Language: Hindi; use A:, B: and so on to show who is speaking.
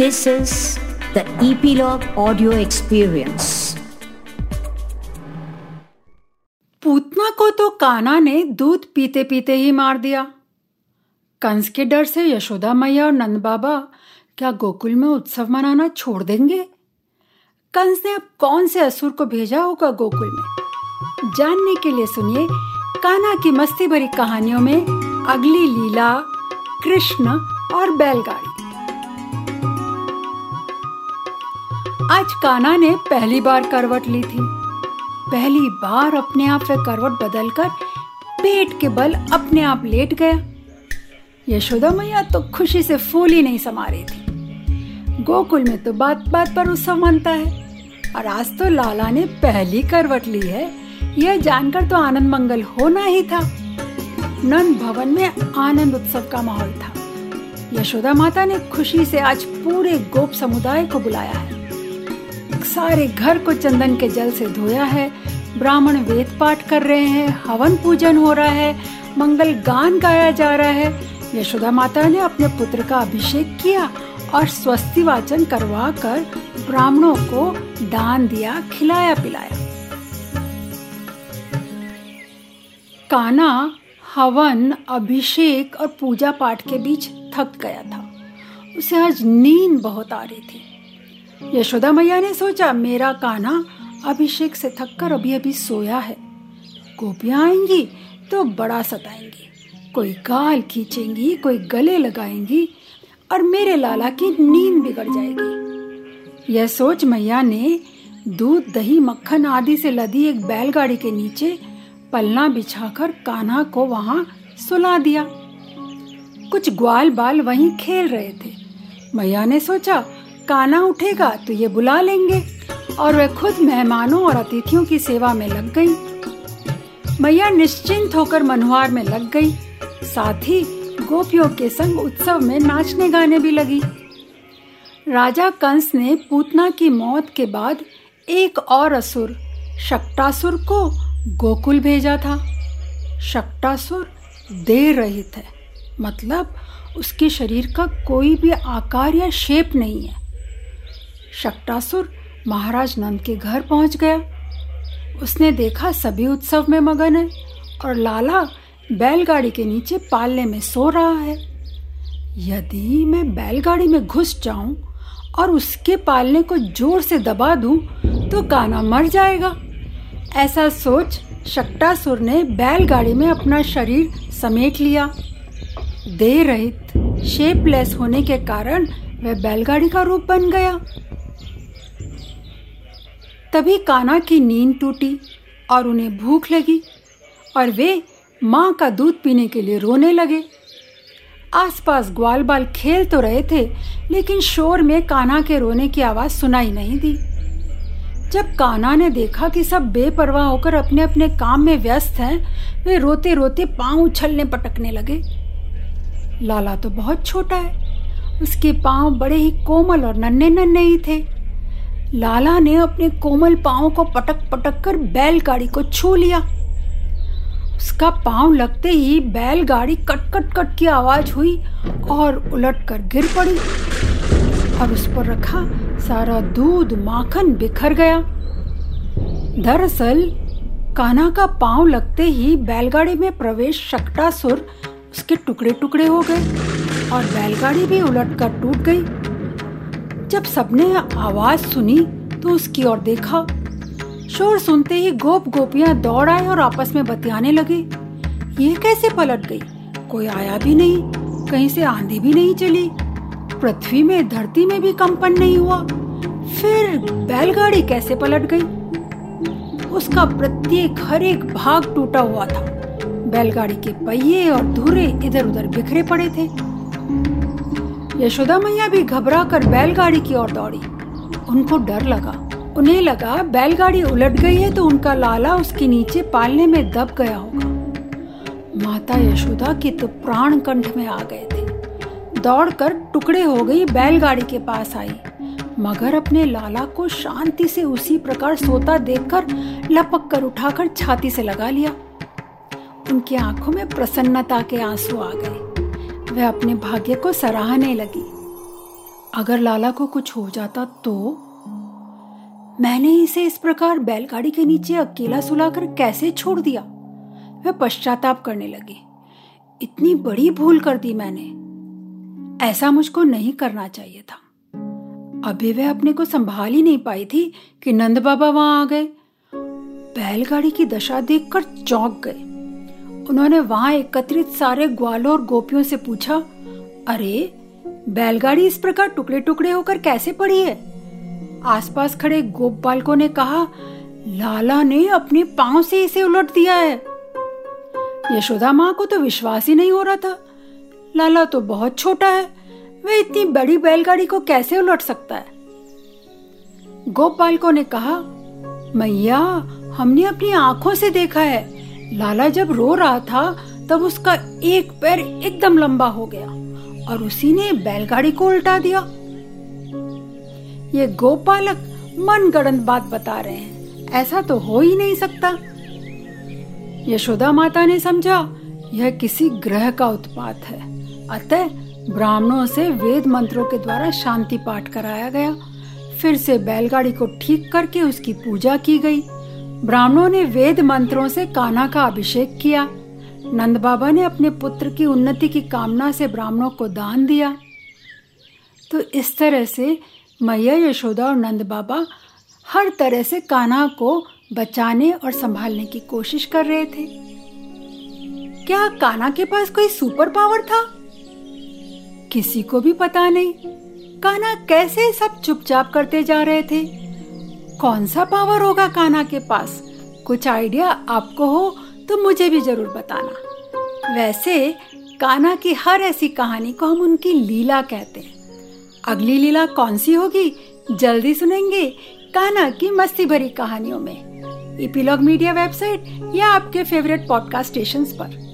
A: This is the Epilogue Audio Experience.
B: Putana को तो काना ने दूध पीते पीते ही मार दिया। कंस के डर से यशोदा मैया और नंद बाबा क्या गोकुल में उत्सव मनाना छोड़ देंगे? कंस ने अब कौन से असुर को भेजा होगा गोकुल में? जानने के लिए सुनिए काना की मस्ती भरी कहानियों में अगली लीला, कृष्ण और बैलगाड़ी। आज काना ने पहली बार करवट ली थी। पहली बार अपने आप वे करवट बदलकर पेट के बल अपने आप लेट गया। यशोदा मैया तो खुशी से फूल ही नहीं समा रही थी। गोकुल में तो बात बात पर उत्सव मनता है, और आज तो लाला ने पहली करवट ली है। यह जानकर तो आनंद मंगल होना ही था। नंद भवन में आनंद उत्सव का माहौल था। यशोदा माता ने खुशी से आज पूरे गोप समुदाय को बुलाया है। सारे घर को चंदन के जल से धोया है। ब्राह्मण वेद पाठ कर रहे हैं, हवन पूजन हो रहा है, मंगल गान गाया जा रहा है। यशोदा माता ने अपने पुत्र का अभिषेक किया और स्वस्ति वाचन करवा कर ब्राह्मणों को दान दिया, खिलाया पिलाया। काना हवन, अभिषेक और पूजा पाठ के बीच थक गया था। उसे आज नींद बहुत आ रही थी। यशोदा मैया ने सोचा, मेरा काना अभिषेक से थककर अभी अभी सोया है। गोपियाँ आएँगी तो बड़ा सताएँगी। कोई गाल खींचेंगी, कोई गले लगाएँगी और मेरे लाला की नींद बिगड़ जाएगी। यह सोच मैया ने दूध, दही, मक्खन आदि से लदी एक बैलगाड़ी के नीचे पलना बिछाकर कान्हा को वहाँ सुला दिया। कुछ ग्वाल बाल वहीं खेल रहे थे। मैया ने सोचा काना उठेगा तो ये बुला लेंगे। और वह खुद मेहमानों और अतिथियों की सेवा में लग गई। मैया निश्चिंत होकर मनुहार में लग गई। साथ ही गोपियों के संग उत्सव में नाचने गाने भी लगी। राजा कंस ने पूतना की मौत के बाद एक और असुर शक्टासुर को गोकुल भेजा था। शक्टासुर देर रहित है। मतलब उसके शरीर का कोई भी आकार या शेप नहीं है। शक्टासुर महाराज नंद के घर पहुँच गया। उसने देखा सभी उत्सव में मगन है और लाला बैलगाड़ी के नीचे पालने में सो रहा है। यदि मैं बैलगाड़ी में घुस जाऊँ और उसके पालने को ज़ोर से दबा दूँ तो काना मर जाएगा। ऐसा सोच शक्टासुर ने बैलगाड़ी में अपना शरीर समेट लिया। दे रहित शेपलेस होने के कारण वह बैलगाड़ी का रूप बन गया। तभी काना की नींद टूटी और उन्हें भूख लगी और वे माँ का दूध पीने के लिए रोने लगे। आसपास ग्वाल बाल खेल तो रहे थे लेकिन शोर में काना के रोने की आवाज़ सुनाई नहीं दी। जब काना ने देखा कि सब बेपरवाह होकर अपने अपने काम में व्यस्त हैं, वे रोते रोते पाँव उछलने पटकने लगे। लाला तो बहुत छोटा है उसके पाँव बड़े ही कोमल और नन्हे नन्हे ही थे। लाला ने अपने कोमल पाँव को पटक पटक कर बैलगाड़ी को छू लिया। उसका पाँव लगते ही बैलगाड़ी कट कट कट की आवाज़ हुई और उलट कर गिर पड़ी और उस पर रखा सारा दूध माखन बिखर गया। दरअसल, कान्हा का पाँव लगते ही बैलगाड़ी में प्रवेश शक्टासुर उसके टुकड़े टुकड़े हो गए और बैलगाड़ी भी उलट कर टूट गई। जब सबने आवाज़ सुनी तो उसकी ओर देखा। शोर सुनते ही गोप गोपियाँ दौड़ आए और आपस में बतियाने लगे। ये कैसे पलट गई? कोई आया भी नहीं, कहीं से आंधी भी नहीं चली। पृथ्वी में, धरती में भी कंपन नहीं हुआ। फिर बैलगाड़ी कैसे पलट गई? उसका प्रत्येक हर एक भाग टूटा हुआ था। बैलगाड़ी के पहिए और धुरे इधर उधर बिखरे पड़े थे। यशोदा मैया भी घबरा कर बैलगाड़ी की ओर दौड़ी। उनको डर लगा। उन्हें लगा, बैलगाड़ी उलट गई है तो उनका लाला उसके नीचे पालने में दब गया होगा। माता यशोदा के तो प्राण कंठ में आ गए थे। दौड़कर टुकड़े हो गई, बैलगाड़ी के पास आई। मगर अपने लाला को शांति से उसी प्रकार सोता देखकर लपक कर उठाकर छाती से लगा लिया। उनकी आँखों में प्रसन्नता के आँसू आ गए। वह अपने भाग्य को सराहने लगी। अगर लाला को कुछ हो जाता तो? मैंने इसे इस प्रकार बैलगाड़ी के नीचे अकेला सुलाकर कैसे छोड़ दिया? वह पश्चाताप करने लगी। इतनी बड़ी भूल कर दी मैंने। ऐसा मुझको नहीं करना चाहिए था। अभी वह अपने को संभाल ही नहीं पाई थी कि नंद बाबा वहाँ आ गए। बैलगाड़ी की दशा देखकर चौंक गए। उन्होंने वहाँ एकत्रित सारे ग्वालों और गोपियों से पूछा, अरे, बैलगाड़ी इस प्रकार टुकड़े टुकड़े होकर कैसे पड़ी है? आसपास खड़े गोप बालकों ने कहा, लाला ने अपने पाँव से इसे उलट दिया है। यशोदा माँ को तो विश्वास ही नहीं हो रहा था। लाला तो बहुत छोटा है वह इतनी बड़ी बैलगाड़ी को कैसे उलट सकता है? गोप बालकों ने कहा, मैया, हमने अपनी आँखों से देखा है। लाला जब रो रहा था, तब उसका एक पैर एकदम लंबा हो गया और उसी ने बैलगाड़ी को उल्टा दिया। ये गोपालक मन गणत बात बता रहे हैं। ऐसा तो हो ही नहीं सकता। यशोदा माता ने समझा, यह किसी ग्रह का उत्पात है। अतः ब्राह्मणों से वेद मंत्रों के द्वारा शांति पाठ कराया गया। फिर से बैलगाड़ी को ठीक करके उसकी पूजा की गई। ब्राह्मणों ने वेद मंत्रों से कान्हा का अभिषेक किया। नंद बाबा ने अपने पुत्र की उन्नति की कामना से ब्राह्मणों को दान दिया। तो इस तरह से मैया, यशोदा और नंद बाबा हर तरह से कान्हा को बचाने और संभालने की कोशिश कर रहे थे। क्या कान्हा के पास कोई सुपर पावर था? किसी को भी पता नहीं। कान्हा कैसे सब चुपचाप करते जा रहे थे? कौन सा पावर होगा काना के पास? कुछ आइडिया आपको हो तो मुझे भी ज़रूर बताना। वैसे काना की हर ऐसी कहानी को हम उनकी लीला कहते हैं। अगली लीला कौन सी होगी? जल्दी सुनेंगे काना की मस्ती भरी कहानियों में। इपीलॉग मीडिया वेबसाइट या आपके फेवरेट पॉडकास्ट स्टेशन पर।